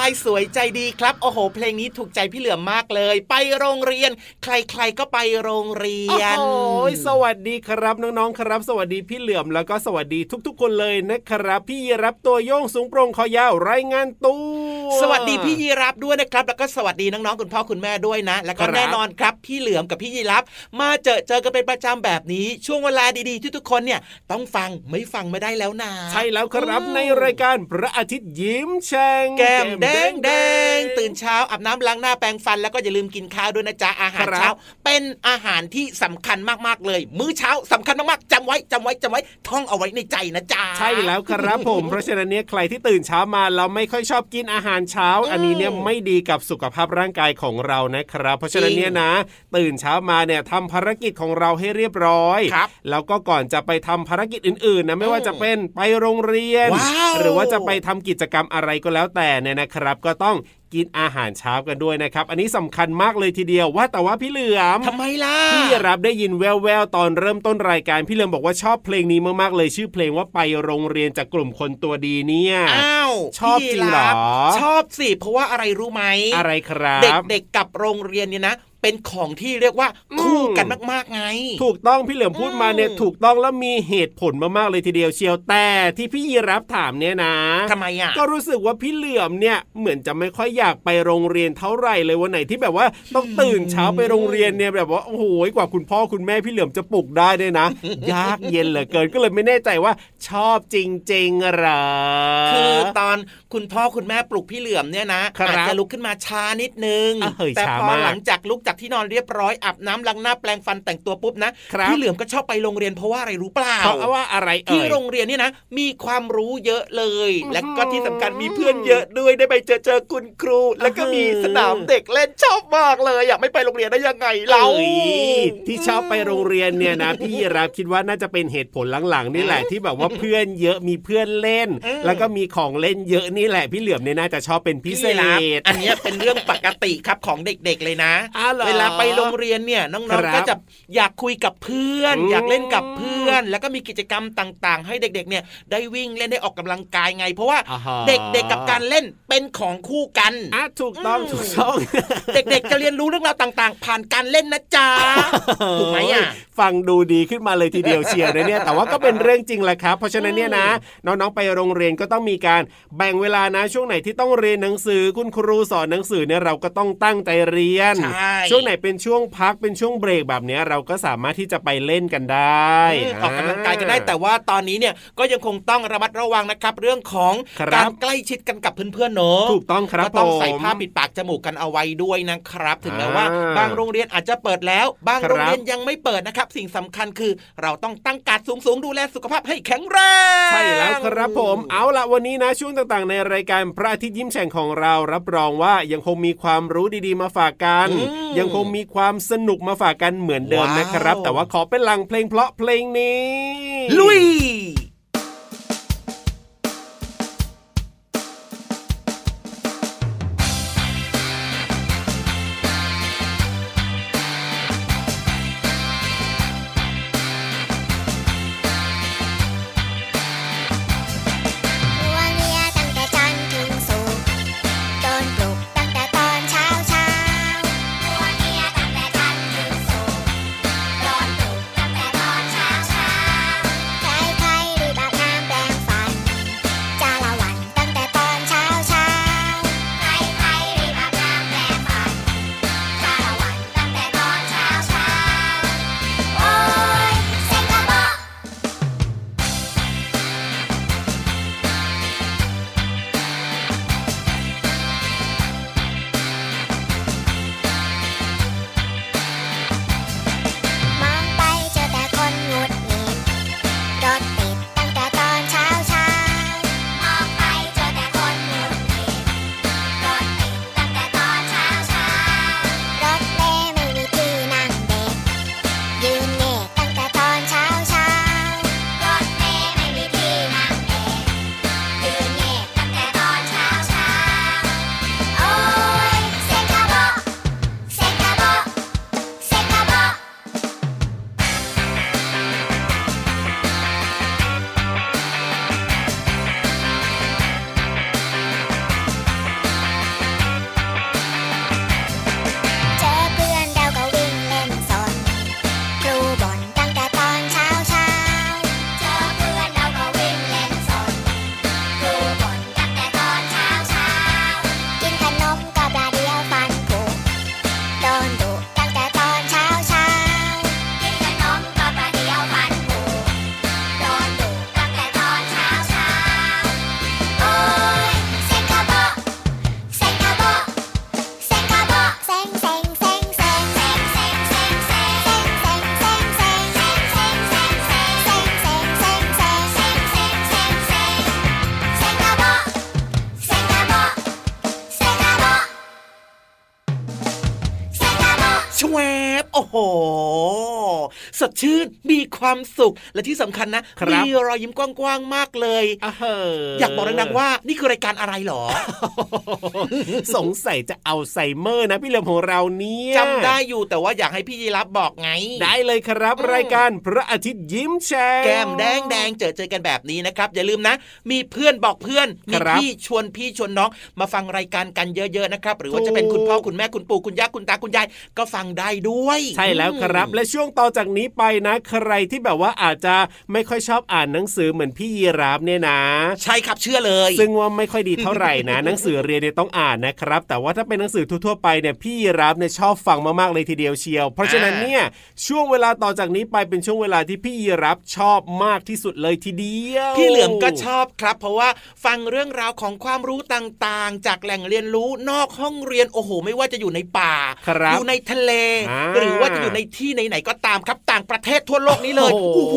าวลายสวยใจดีครับ โอ้โห เพลงนี้ถูกใจพี่เหลือมมากเลย ไปโรงเรียน ใครๆก็ไปโรงเรียน โอ้ยสวัสดีครับน้องๆครับ สวัสดีพี่เหลือมแล้วก็สวัสดีทุกๆคนเลยนะครับ พี่ยีรับตัวโยงสูงโปร่งคอยาวรายงานตัวสวัสดีพี่ยีรับด้วยนะครับ แล้วก็สวัสดีน้องๆคุณพ่อคุณแม่ด้วยนะ แล้วก็ครับแน่นอนครับ พี่เหลือมกับพี่ยีรับมาเจอเจอกันเป็นประจำแบบนี้ช่วงเวลาดีๆที่ทุกคนเนี่ยต้องฟังไม่ฟังไม่ได้แล้วนะใช่แล้วครับอืมในรายการพระอาทิตย์ยิ้มแฉ่งแก้มแดงแดงตื่นเช้าอาบน้ำล้างหน้าแปรงฟันแล้วก็อย่าลืมกินข้าวด้วยนะจ๊ะอาหารครับเช้า เป็นอาหารที่สำคัญมากๆเลย มื้อเช้าสำคัญมากๆจำไว้จำไว้จำไว้ท่องเอาไว้ในใจนะจ๊ะใช่แล้วครับผมเพราะฉะนั้นเนี่ยใครที่ตื่นเช้ามาแล้วไม่ค่อยชอบกินอาหารเช้าอืมอันนี้เนี่ยไม่ดีกับสุขภาพร่างกายของเรานะครับ เพราะฉะนั้นเนี่ยนะ ตื่นเช้ามาเนี่ยทำภารกิจของเราให้เรียบร้อยครับแล้วก็ก่อนจะไปทำภารกิจอื่นๆนะไม่ว่าจะเป็นไปโรงเรียนว้าวหรือว่าจะไปทำกิจกรรมอะไรก็แล้วแต่เนี่ยนะครับก็ต้องกินอาหารเช้ากันด้วยนะครับ อันนี้สำคัญมากเลยทีเดียวว่าแต่ว่าพี่เหลือมทำไมล่ะพี่รับได้ยินแววๆตอนเริ่มต้นรายการพี่เหลือมบอกว่าชอบเพลงนี้มากๆเลยชื่อเพลงว่าไปโรงเรียนจากกลุ่มคนตัวดีเนี่ยอ้าวชอบจริงเหรอพี่บชอบสิเพราะว่าอะไรรู้ไหมอะไรครับ เด็กๆกับโรงเรียนเนี่ยนะ เป็นของที่เรียกว่าอืมคู่กันมากๆไง ถูกต้องพี่เหลือมพูดมาเนี่ยอืมถูกต้องแล้วมีเหตุผลมากๆเลยทีเดียวเชียวแต่ที่พี่ยีรับถามเนี่ยนะทำไมอะก็รู้สึกว่าพี่เหลือมเนี่ยเหมือนจะไม่ค่อยอยากไปโรงเรียนเท่าไหร่เลยวันไหนที่แบบว่าต้องตื่นเช้าไปโรงเรียนเนี่ยแบบว่าโอ้โหกว่าคุณพ่อคุณแม่พี่เหลือมจะปลุกได้ด้วยนะ ยากเย็นเหลือเกินก็เลยไม่แน่ใจว่าชอบจริงๆเหรอคือตอนคุณพ่อคุณแม่ปลุกพี่เหลือมเนี่ยนะครับอาจจะลุกขึ้นมาช้านิดนึงอะเฮ้ยแต่ช้าพอมากหลังจากลุกจากที่นอนเรียบร้อยอาบน้ำล้างหน้าแปรงฟันแต่งตัวปุ๊บนะครับพี่เหลือมก็ชอบไปโรงเรียนเพราะว่าอะไรรู้เปล่าเพราะว่าอะไรเอ่ที่ยโรงเรียนเนี่ยนะ มีความรู้เยอะเลยอื้อหือและก็ที่สำคัญมีเพื่อนเยอะด้วยได้ไปเจอเจอคุณครู แล้วก็มีสนามเด็กเล่นชอบมากเลยอยากไม่ไปโรงเรียนได้ยังไงเราเอ้ยที่ชอบไปโรงเรียนเนี่ยนะ พี่รับคิดว่าน่าจะเป็นเหตุผลหลังๆนี่แหละที่แบบว่าเพื่อนเยอะมีเพื่อนเล่นอืมแล้วก็มีของเล่นเยอะนี่แหละพี่เหลือมเนี่ยน่าจะชอบเป็นพิเศพี่รับษอันเนี้ยเป็นเรื่องปกติครับของเด็กๆเลยนะอ้าวเหรอเวลาไปโรงเรียนเนี่ยน้คองรับๆก็จะอยากคุยกับเพื่อนอืมอยากเล่นกับเพื่อน แล้วก็มีกิจกรรมต่างๆ ให้เด็กๆเนี่ยได้วิ่งเล่นได้ออกกำลังกายไง เพราะว่าอ่าฮะเด็กๆกับการเล่นเป็นของคู่กันอะถูกต้องอืมถูกต้องเด็กๆจะเรียนรู้เรื่องราวต่างๆ ผ่านการเล่นนะจ๊ะถูกไหมอะฟังดูดีขึ้นมาเลยทีเดียวเชียวนะเนี่ยแต่ว่าก็เป็นเรื่องจริงแหละครับ เพราะฉะนั้นเนี่ยนะน้องๆไปโรงเรียนก็ต้องมีการแบ่งเวลานะช่วงไหนที่ต้องเรียนหนังสือคุณครูสอนหนังสือเนี่ยเราก็ต้องตั้งใจเรียนใช่ช่วงไหนเป็นช่วงพักเป็นช่วงเบรกแบบเนี้ยเราก็สามารถที่จะไปเล่นกันได้อืมออกกำลังกายกันได้แต่ว่าตอนนี้เนี่ยก็ยังคงต้องระมัดระวังนะครับ เรื่องของครับการใกล้ชิดกันกับเพื่อนๆเนอะถูกต้องครับก็ต้องใส่ผมผ้าปิดปากจมูกกันเอาไว้ด้วยนะครับ ถึงแม้อ่าว่าบางโรงเรียนอาจจะเปิดแล้ว บางครับโรงเรียนยังไม่เปิดนะครับ สิ่งสำคัญคือเราต้องตั้งการดสูงๆดูแลสุขภาพให้แข็งแรงใช่แล้วครับผมเอาละวันนี้นะช่วงต่างๆ ในรายการพระอาทิตย์ยิ้มแฉ่งของเรารับรองว่ายังคงมีความรู้ดีๆมาฝากกันอืมยังคงมีความสนุกมาฝากกันเหมือนเดิมว้าวนะครับ แต่ว่าขอเป็นหลังเพลงเพราะเพลงนี้ ลุย โอ้โห สดชื่นมีความสุขและที่สำคัญนะครับมีรอยยิ้มกว้างๆมากเลยอะเหอยากบอกดังๆว่านี่คือรายการอะไรหรอ สงสัยจะเอาไซเมอร์นะพี่เหลือมของเราเนี่ยจำได้อยู่แต่ว่าอยากให้พี่ยีรับบอกไง ได้เลยครับอืมรายการพระอาทิตย์ยิ้มแฉ่งแก้มแดงแดงเจอเจอกันแบบนี้นะครับ อย่าลืมนะ มีเพื่อนบอกเพื่อนมีครับพี่ชวนพี่ชวนน้องมาฟังรายการกันเยอะๆนะครับ หรือว่าจะเป็นถูกคุณพ่อคุณแม่คุณปู่คุณย่าคุณตาคุณยายก็ฟังได้ด้วย ใช่แล้วครับอืมและช่วงต่อจากนี้ไปนะ ใครที่แบบว่าอาจจะไม่ค่อยชอบอ่านหนังสือเหมือนพี่ยีราฟเนี่ยนะ ใช่ครับเชื่อเลย ซึ่งว่าไม่ค่อยดีเท่าไหร่นะ หนังสือเรียนเนี่ยต้องอ่านนะครับ แต่ว่าถ้าเป็นหนังสือทั่วๆไปเนี่ยพี่ยีรับเนี่ยชอบฟังมากๆเลยทีเดียวเชียว เพราะฉะนั้นเนี่ยช่วงเวลาต่อจากนี้ไปเป็นช่วงเวลาที่พี่ยีรับชอบมากที่สุดเลยทีเดียวพี่เหลือมก็ชอบครับ เพราะว่าฟังเรื่องราวของความรู้ต่างๆ จากแหล่งเรียนรู้นอกห้องเรียนโอ้โห ไม่ว่าจะอยู่ในป่าครับอยู่ในทะเลอ่าหรือว่าจะอยู่ในที่ไหนๆก็ตามครับต่างประเทศทั่วโลกนี้เลยโอ้โหโอ้โห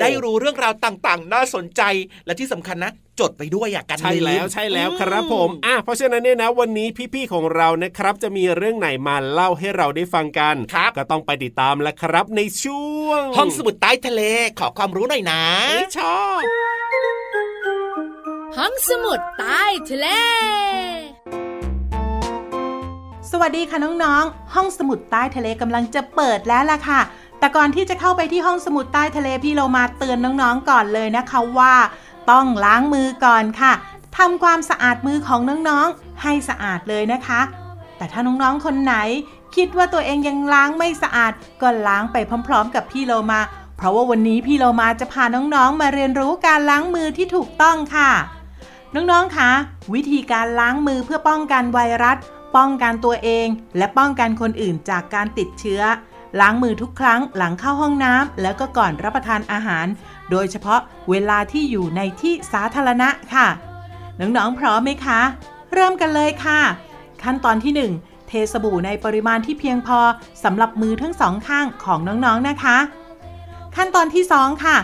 ได้รู้เรื่องราวต่างๆ น่าสนใจ และที่สำคัญนะ จดไปด้วยอยากกันใช่แล้วลืมใช่แล้วครับอืผมอะเพราะฉะนั้นเนี่ยนะวันนี้พี่ๆของเรานะครับ จะมีเรื่องไหนมาเล่าให้เราได้ฟังกันครับก็ต้องไปติดตามแล้วครับในช่วง ห้องสมุดใต้ทะเลขอความรู้หน่อยนะไม่ชอบห้องสมุดใต้ทะเลสวัสดีค่ะน้องๆ ห้องสมุดใต้ทะเลกำลังจะเปิดแล้วล่ะค่ะ แต่ก่อนที่จะเข้าไปที่ห้องสมุดใต้ทะเลพี่เรามาเตือนน้องๆก่อนเลยนะคะว่า ต้องล้างมือก่อนค่ะทำความสะอาดมือของน้องๆให้สะอาดเลยนะคะ แต่ถ้าน้องๆคนไหน คิดว่าตัวเองยังล้างไม่สะอาด ก็ล้างไปพร้อม ๆ กับพี่โลมา เพราะว่าวันนี้พี่โลมาจะพาน้องๆมาเรียนรู้การล้างมือที่ถูกต้องค่ะ น้องๆคะวิธีการล้างมือเพื่อป้องกันไวรัส ป้องกันตัวเอง และป้องกันคนอื่นจากการติดเชื้อ ล้างมือทุกครั้งหลังเข้าห้องน้ำแล้วก็ก่อนรับประทานอาหาร โดยเฉพาะเวลาที่อยู่ในที่สาธารณะค่ะ น้องๆพร้อมไหมคะ เริ่มกันเลยค่ะ ขั้นตอนที่ 1 เทสบู่ในปริมาณที่เพียงพอสำหรับมือทั้งสองข้างของน้องๆนะคะ ขั้นตอนที่ 2 ค่ะ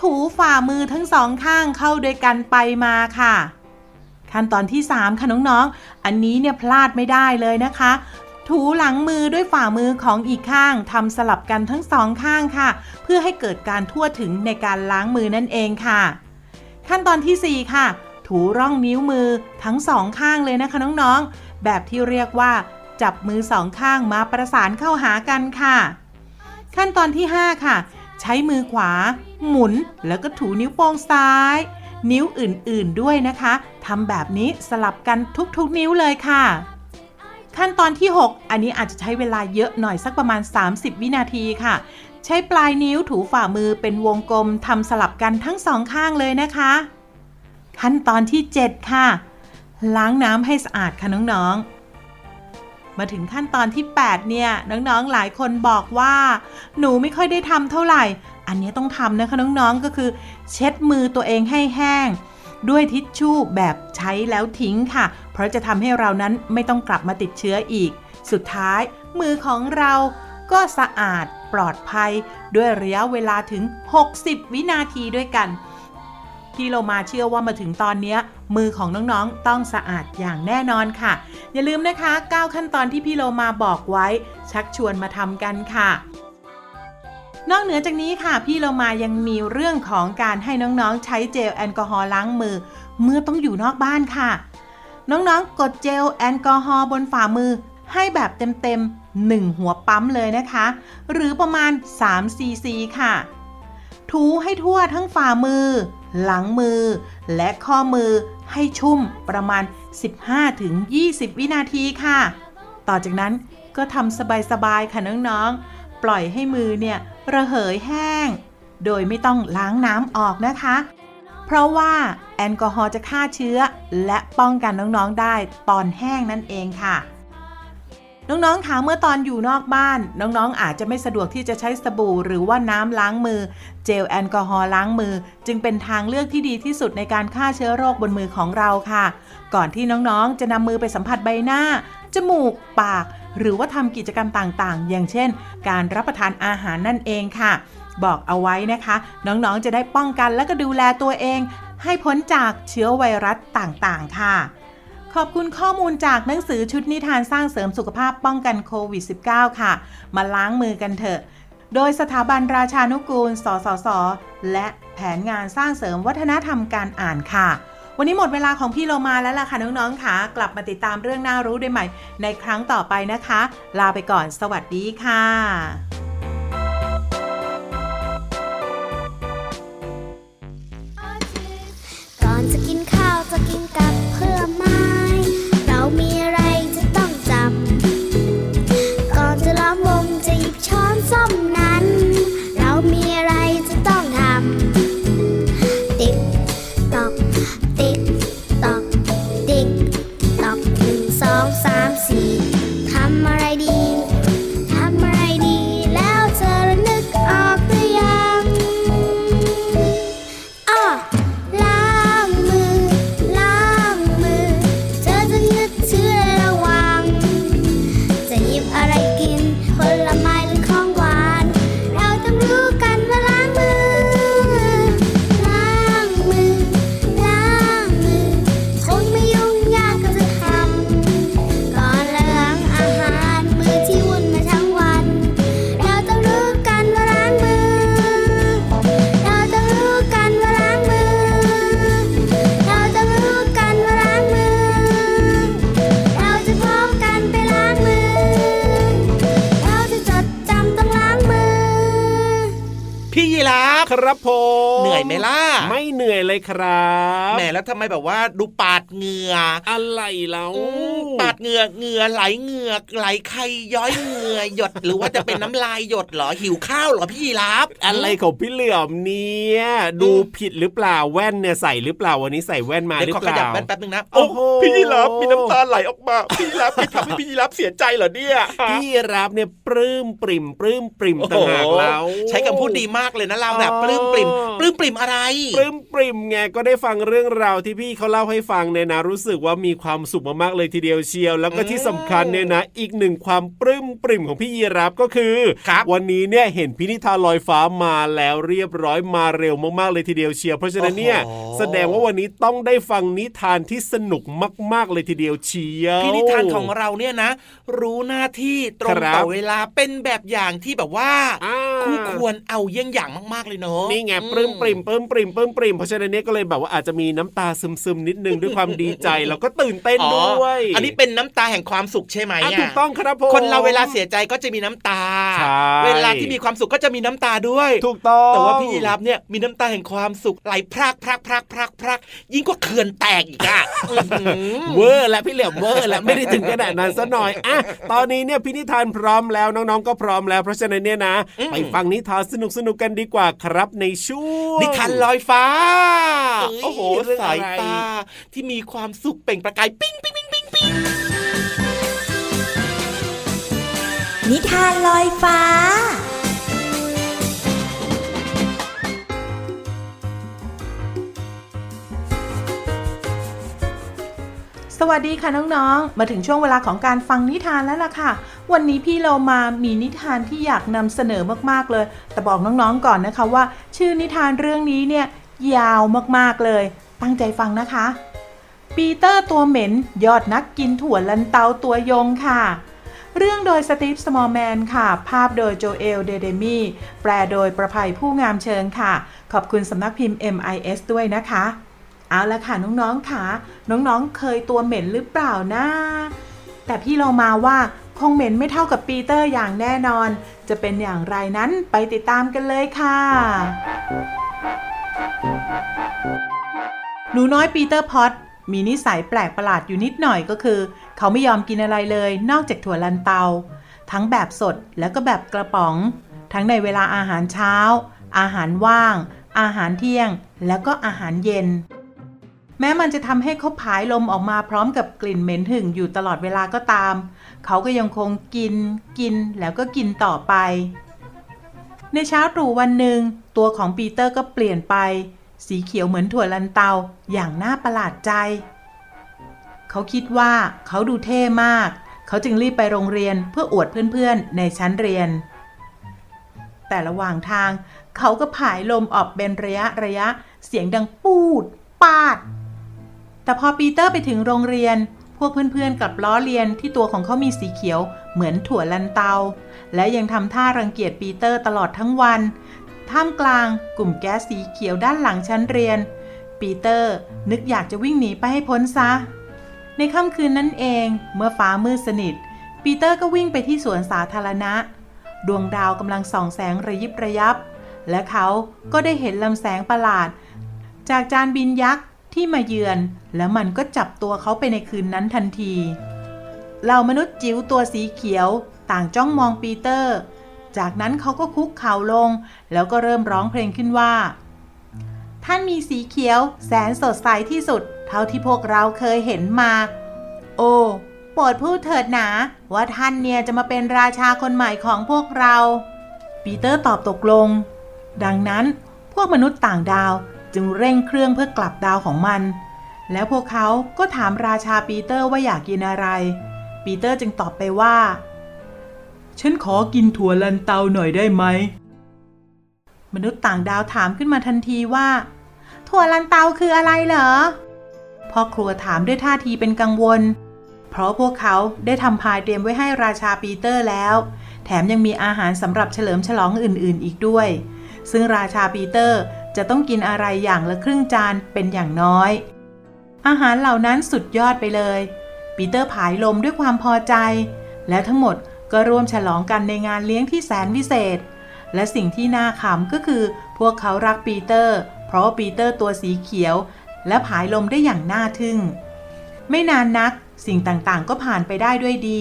ถูฝ่ามือทั้งสองข้างเข้าด้วยกันไปมาค่ะขั้นตอนที่ 3 ค่ะน้องๆ อันนี้เนี่ยพลาดไม่ได้เลยนะคะ ถูหลังมือด้วยฝ่ามือของอีกข้างทำสลับกันทั้งสองข้างค่ะ เพื่อให้เกิดการทั่วถึงในการล้างมือนั่นเองค่ะ ขั้นตอนทีสี่ 4 ค่ะ ถูร่องนิ้วมือทั้งสองข้างเลยนะคะน้องๆ แบบที่เรียกว่า จับมือสองข้างมาประสานเข้าหากันค่ะ ขั้นตอนที่ 5 ค่ะ ใช้มือขวา หมุนแล้วก็ถูนิ้วโป้งซ้าย นิ้วอื่นๆด้วยนะคะทำแบบนี้สลับกันทุกๆ นิ้วเลยค่ะ ขั้นตอนที่ 6 อันนี้อาจจะใช้เวลาเยอะหน่อยสักประมาณ 30 วินาทีค่ะ ใช้ปลายนิ้วถูฝ่ามือเป็นวงกลมทำสลับกันทั้งสองข้างเลยนะคะ ขั้นตอนที่ 7 ค่ะ ล้างน้ำให้สะอาดค่ะน้องๆมาถึงขั้นตอนที่ 8 เนี่ย น้องๆ หลายคนบอกว่า หนูไม่ค่อยได้ทำเท่าไหร่ อันนี้ต้องทำนะคะน้องๆ ก็คือ เช็ดมือตัวเองให้แห้ง ด้วยทิชชู่แบบใช้แล้วทิ้งค่ะ เพราะจะทำให้เรานั้นไม่ต้องกลับมาติดเชื้ออีก สุดท้าย มือของเราก็สะอาดปลอดภัย ด้วยระยะเวลาถึง 60 วินาทีด้วยกัน พี่เรามาเชื่อว่ามาถึงตอนนี้มือของน้องๆต้องสะอาดอย่างแน่นอนค่ะ อย่าลืมนะคะ 9 ขั้นตอนที่พี่เรมาบอกไว้ ชักชวนมาทำกันค่ะนอกเหนือจากนี้ค่ะพี่เรามายังมีเรื่องของการให้น้องๆ ใช้เจลแอลกอฮอล์ล้างมือ เมื่อต้องอยู่นอกบ้านค่ะ น้องๆ กดเจลแอลกอฮอล์บนฝ่ามือ ให้แบบเต็มๆ 1 หัวปั๊มเลยนะคะ หรือประมาณ3ซีซีค่ะ ถูให้ทั่วทั้งฝ่ามือ หลังมือ และข้อมือให้ชุ่มประมาณ 15-20 วินาทีค่ะ ต่อจากนั้นก็ทำสบายๆ ค่ะน้องๆ ปล่อยให้มือเนี่ยระเหยแห้ง โดยไม่ต้องล้างน้ำออกนะคะ ราะว่าแอลกอฮอล์จะฆ่าเชื้อ และป้องกันน้องๆได้ตอนแห้งนั่นเองค่ะ น้องๆคะเมื่อตอนอยู่นอกบ้าน น้องๆ อาจจะไม่สะดวกที่จะใช้สบู่ หรือว่าน้ำล้างมือ เจลแอลกอฮอล์ล้างมือ จึงเป็นทางเลือกที่ดีที่สุดในการฆ่าเชื้อโรคบนมือของเราค่ะ ก่อนที่น้องๆ จะนำมือไปสัมผัสใบหน้า จมูก ปาก หรือว่าทำกิจกรรมต่างๆ อย่างเช่น การรับประทานอาหารนั่นเองค่ะ บอกเอาไว้นะคะ น้องๆจะได้ป้องกันและก็ดูแลตัวเอง ให้พ้นจากเชื้อไวรัสต่างๆ ค่ะ ขอบคุณข้อมูลจากหนังสือชุดนิทานสร้างเสริมสุขภาพป้องกันโควิด -19 ค่ะ มาล้างมือกันเถอะ โดยสถาบันราชานุกูล สสส และแผนงานสร้างเสริมวัฒนธรรมการอ่านค่ะวันนี้หมดเวลาของพี่โลมาแล้วล่ะค่ะน้องๆค่ะกลับมาติดตามเรื่องน่ารู้ได้ใหม่ ในครั้งต่อไปนะคะ ลาไปก่อนสวัสดีค่ะ ไหมล่ะไม่ เหนื่อยเลยครับแหมแล้วทำไมแบบว่าดูปาดเหงื่ออะไรแล้วอืมปาดเหงื่อเหงื่อไหลเหงื่อไหลใครย้อยเหงื่อหยด หรือว่าจะเป็นน้ำลายหยดเหรอหิวข้าวเหรอพี่ยีราฟอะไรของพี่เหลือมเนี่ยดูผิดหรือเปล่าแว่นเนี่ยใส่หรือเปล่าวันนี้ใส่แว่นมาหเดี๋รืยวอขอเปขยับล่าแว่นแป๊บนึงนะโอ้โหพี่ยีราฟมีน้ำตาไหลออกมา พี่ยีราฟไม่ทำให้พี่ยีราฟเสียใจเหรอเนี่ยพี่รับเนี่ยปลื้มปริ่มปลื้มปริ่มโอ้โหต่างหากแล้วใช้คำพูดดีมากเลยนะเราเนี่ยอ๋อปลื้มปริ่มปลื้มปริ่มอะไรปลื้มปริ่มไงก็ได้ฟังเรื่องราวที่พี่เขาเล่าให้ฟังเนี่ยนะ รู้สึกว่ามีความสุขมากๆเลยทีเดียวเชียว แล้วก็ที่สำคัญเนี่ยนะ อีกหนึ่งความปลื้มปริ่มของพี่ยีรับก็คือครับวันนี้เนี่ยเห็นพินิธานลอยฟ้ามาแล้วเรียบร้อยมาเร็วมากๆเลยทีเดียวเชียวเพราะฉะนั้นเนี่ยโอ้โหแสดงว่าวันนี้ต้องได้ฟังนิทานที่สนุกมากๆเลยทีเดียวเชียวพี่นิทานของเราเนี่ยนะ รู้หน้าที่ตรงครับต่อเวลาเป็นแบบอย่างที่แบบว่าอ่าคู่ควรเอาเยี่ยงอย่างมากๆเลยเนาะนี่ไงอืปลื้มปริ่มปลื้มปริ่มปลื้มปริ่มเพราะฉะนั้นเนี่ยก็เลยแบบว่าอาจจะมีน้ำตาซึมๆนิดนึงด้วยความดีใจแล้วก็ตื่นเต้นอ๋อด้วย อันนี้เป็นน้ำตาแห่งความสุขใช่ไหมอะอะถูกต้องครับผมคนเราเวลาเสียใจก็จะมีน้ำตาใช่ เวลาที่มีความสุขก็จะมีน้ำตาด้วย ถูกต้องแต่ว่าพี่ยีรับเนี่ยมีน้ำตาแห่งความสุขไหลพรากพรากพรากพรากพรากยิ่งกว่าเขื่อนแตกอีกอะอื้อหือเวอร์และพี่เหลี่ยมเวอร์และไม่ได้ถึงขนาดนั้นซะหน่อยอะตอนนี้เนี่ยพี่นิทานพร้อมแล้วน้องๆก็พร้อมแล้วเพราะฉะนั้นเนี่ยนะอืมไปฟังนิทานสนุกๆกันดีกว่าครับในช่วงนิทานลอยฟ้าเอ้ยโอ้โหเรื่องอะไรสายตาที่มีความสุขเปล่งประกายปิ้งปิ้งปิ้งปิ้งปิ้ง นิทานลอยฟ้า สวัสดีค่ะน้องๆ มาถึงช่วงเวลาของการฟังนิทานแล้วล่ะค่ะ วันนี้พี่เรามามีนิทานที่อยากนำเสนอมากๆเลย แต่บอกน้องๆก่อนนะคะว่า ชื่อนิทานเรื่องนี้เนี่ยยาวมากๆเลย ตั้งใจฟังนะคะ ปีเตอร์ตัวเหม็นยอดนักกินถั่วลันเตาตัวยงค่ะ เรื่องโดยสตีฟสมอลแมนค่ะ ภาพโดยโจเอล เดเดมี่แปลโดยประภัยผู้งามเชิงค่ะ ขอบคุณสำนักพิมพ์ MIS ด้วยนะคะ เอาละค่ะน้องๆค่ะ น้องๆเคยตัวเหม็นหรือเปล่านะแต่พี่เรามาว่าคงเหม็นไม่เท่ากับปีเตอร์อย่างแน่นอน จะเป็นอย่างไรนั้นไปติดตามกันเลยค่ะ หนูน้อยปีเตอร์พอตมีนิสัยแปลกประหลาดอยู่นิดหน่อยก็คือ เขาไม่ยอมกินอะไรเลย นอกจากถั่วลันเตา ทั้งแบบสดแล้วก็แบบกระป๋อง ทั้งในเวลาอาหารเช้า อาหารว่าง อาหารเที่ยง แล้วก็อาหารเย็น แม้มันจะทำให้เขาผายลมออกมาพร้อมกับกลิ่นเหม็นหึ่งอยู่ตลอดเวลาก็ตาม เขาก็ยังคงกิน กินแล้วก็กินต่อไป ในเช้าตรู่วันหนึ่งตัวของปีเตอร์ก็เปลี่ยนไป สีเขียวเหมือนถั่วลันเตาอย่างน่าประหลาดใจ เขาคิดว่าเขาดูเท่มาก เขาจึงรีบไปโรงเรียนเพื่ออวดเพื่อนๆ ในชั้นเรียน แต่ระหว่างทาง เขาก็ผายลมออกเป็นระยะระยะ เสียงดังปูด ปาด แต่พอปีเตอร์ไปถึงโรงเรียน พวกเพื่อนๆ กลับล้อเลียนที่ตัวของเขามีสีเขียวเหมือนถั่วลันเตา และยังทำท่ารังเกียจปีเตอร์ตลอดทั้งวัน ท่ามกลางกลุ่มแก๊สสีเขียวด้านหลังชั้นเรียน ปีเตอร์นึกอยากจะวิ่งหนีไปให้พ้นซะ ในค่ำคืนนั้นเองเมื่อฟ้ามืดสนิท ปีเตอร์ก็วิ่งไปที่สวนสาธารณะ ดวงดาวกำลังส่องแสงระยิบระยับ และเขาก็ได้เห็นลำแสงประหลาด จากจานบินยักษ์ที่มาเยือน แล้วมันก็จับตัวเขาไปในคืนนั้นทันทีเหล่ามนุษย์จิ๋วตัวสีเขียว ต่างจ้องมองปีเตอร์ จากนั้นเขาก็คุกเข่าลง แล้วก็เริ่มร้องเพลงขึ้นว่า ท่านมีสีเขียว แสนสดใสที่สุด เท่าที่พวกเราเคยเห็นมา โอ้โปรดพูดเถิดหนาว่าท่านเนี่ยจะมาเป็นราชาคนใหม่ของพวกเรา ปีเตอร์ตอบตกลง ดังนั้นพวกมนุษย์ต่างดาวจึงเร่งเครื่องเพื่อกลับดาวของมัน แล้วพวกเขาก็ถามราชาปีเตอร์ว่าอยากกินอะไร ปีเตอร์จึงตอบไปว่า ฉันขอกินถั่วลันเตาหน่อยได้ไหม มนุษย์ต่างดาวถามขึ้นมาทันทีว่า ถั่วลันเตาคืออะไรเหรอ พ่อครัวถามด้วยท่าทีเป็นกังวล เพราะพวกเขาได้ทำพายเตรียมไว้ให้ราชาปีเตอร์แล้ว แถมยังมีอาหารสำหรับเฉลิมฉลองอื่นๆ อีกด้วย ซึ่งราชาปีเตอร์จะต้องกินอะไรอย่างละครึ่งจานเป็นอย่างน้อย อาหารเหล่านั้นสุดยอดไปเลย ปีเตอร์ผายลมด้วยความพอใจ และทั้งหมดก็ร่วมฉลองกันในงานเลี้ยงที่แสนวิเศษ และสิ่งที่น่าขำก็คือพวกเขารักปีเตอร์ เพราะปีเตอร์ตัวสีเขียว และผายลมได้อย่างน่าทึ่ง ไม่นานนักสิ่งต่างๆ ก็ผ่านไปได้ด้วยดี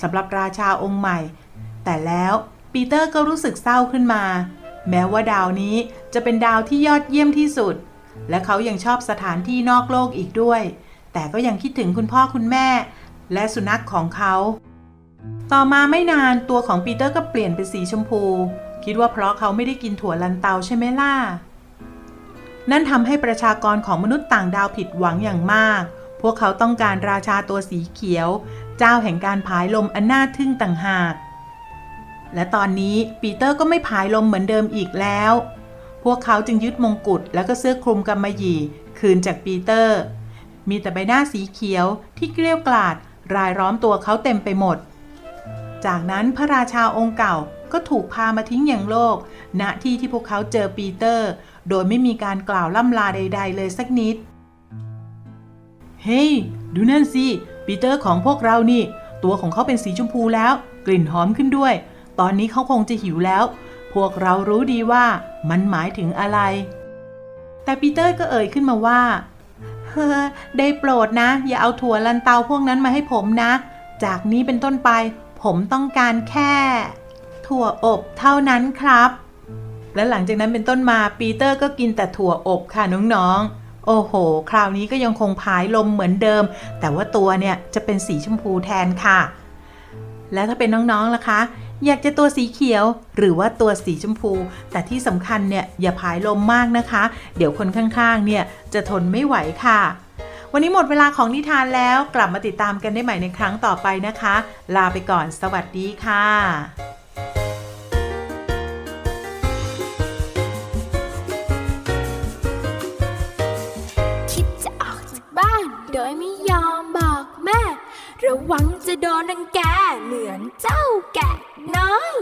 สำหรับราชาองค์ใหม่ แต่แล้วปีเตอร์ก็รู้สึกเศร้าขึ้นมา แม้ว่าดาวนี้จะเป็นดาวที่ยอดเยี่ยมที่สุด และเขายังชอบสถานที่นอกโลกอีกด้วย แต่ก็ยังคิดถึงคุณพ่อคุณแม่ และสุนัขของเขา ต่อมาไม่นานตัวของปีเตอร์ก็เปลี่ยนเป็นสีชมพู คิดว่าเพราะเขาไม่ได้กินถั่วลันเตาใช่ไหมล่ะ นั่นทำให้ประชากรของมนุษย์ต่างดาวผิดหวังอย่างมาก พวกเขาต้องการราชาตัวสีเขียว เจ้าแห่งการผายลมอันน่าทึ่งต่างหาก และตอนนี้ปีเตอร์ก็ไม่ผายลมเหมือนเดิมอีกแล้ว พวกเขาจึงยึดมงกุฎแล้วก็เสื้อคลุมกำมะหยี่ คืนจากปีเตอร์ มีแต่ใบหน้าสีเขียวที่เกรี้ยวกราดรายล้อมตัวเขาเต็มไปหมด จากนั้นพระราชาองค์เก่าก็ถูกพามาทิ้งอย่างโลก ณ ที่ที่พวกเขาเจอปีเตอร์ โดยไม่มีการกล่าวล่ำลาใด ๆ เลยสักนิด เฮ้ยดูนั่นสิ ปีเตอร์ของพวกเรานี่ ตัวของเขาเป็นสีชมพูแล้ว กลิ่นหอมขึ้นด้วย ตอนนี้เขาคงจะหิวแล้ว พวกเรารู้ดีว่ามันหมายถึงอะไร แต่ปีเตอร์ก็เอ่ยขึ้นมาว่าเฮ้อได้โปรดนะ อย่าเอาถั่วลันเตาพวกนั้นมาให้ผมนะ จากนี้เป็นต้นไป ผมต้องการแค่ ถั่วอบเท่านั้นครับ และหลังจากนั้นเป็นต้นมาปีเตอร์ก็กินแต่ถั่วอบค่ะน้องๆ โอ้โห คราวนี้ก็ยังคงพายลมเหมือนเดิม แต่ว่าตัวเนี่ยจะเป็นสีชมพูแทนค่ะ แล้วถ้าเป็นน้องๆล่ะคะ อยากจะตัวสีเขียวหรือว่าตัวสีชมพู แต่ที่สำคัญเนี่ยอย่าพายลมมากนะคะ เดี๋ยวคนข้างๆ เนี่ยจะทนไม่ไหวค่ะวันนี้หมดเวลาของนิทานแล้วกลับมาติดตามกันได้ใหม่ในครั้งต่อไปนะคะ ลาไปก่อนสวัสดีค่ะ ระวังจะโดนรังแกเหมือนเจ้าแกะน้อย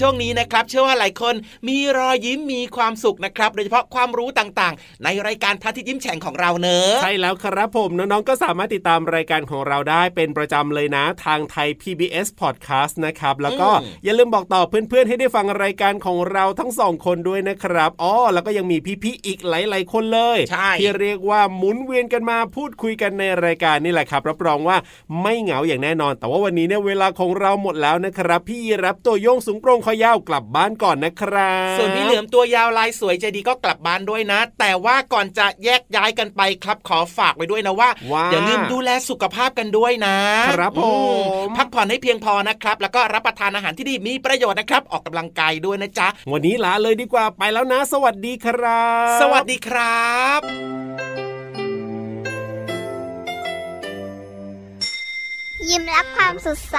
ช่วงนี้นะครับ เชื่อว่าหลายคนมีรอยยิ้มมีความสุขนะครับ โดยเฉพาะความรู้ต่างๆ ในรายการพระอาทิตย์ยิ้มแฉ่งของเราเนอะใช่แล้วครับผมน้องๆก็สามารถติดตามรายการของเราได้เป็นประจำเลยนะ ทางไทย PBS Podcast นะครับ แล้วก็อย่าลืมบอกต่อเพื่อนๆ ให้ได้ฟังรายการของเราทั้งสองคนด้วยนะครับอ๋อแล้วก็ยังมีพี่ๆอีกหลายๆคนเลยใช่ที่เรียกว่าหมุนเวียนกันมาพูดคุยกันในรายการนี่แหละครับ รับรองว่าไม่เหงาอย่างแน่นอน แต่ว่าวันนี้เนี่ยเวลาของเราหมดแล้วนะครับ พี่รับตัวโยงสูงโปรงคอยาวกลับบ้านก่อนนะครับ ส่วนพี่เหลือมตัวยาวลายสวยใจดีก็กลับบ้านด้วยนะ แต่ว่าก่อนจะแยกย้ายกันไปครับขอฝากไว้ด้วยนะว่าว่าอย่าลืมดูแลสุขภาพกันด้วยนะครับผมอืพักผ่อนให้เพียงพอนะครับ แล้วก็รับประทานอาหารที่ดีมีประโยชน์นะครับ ออกกำลังกายด้วยนะจ๊ะ วันนี้ลาเลยดีกว่าไปแล้วนะ สวัสดีครับ สวัสดีครับยิ้มรับความสดใส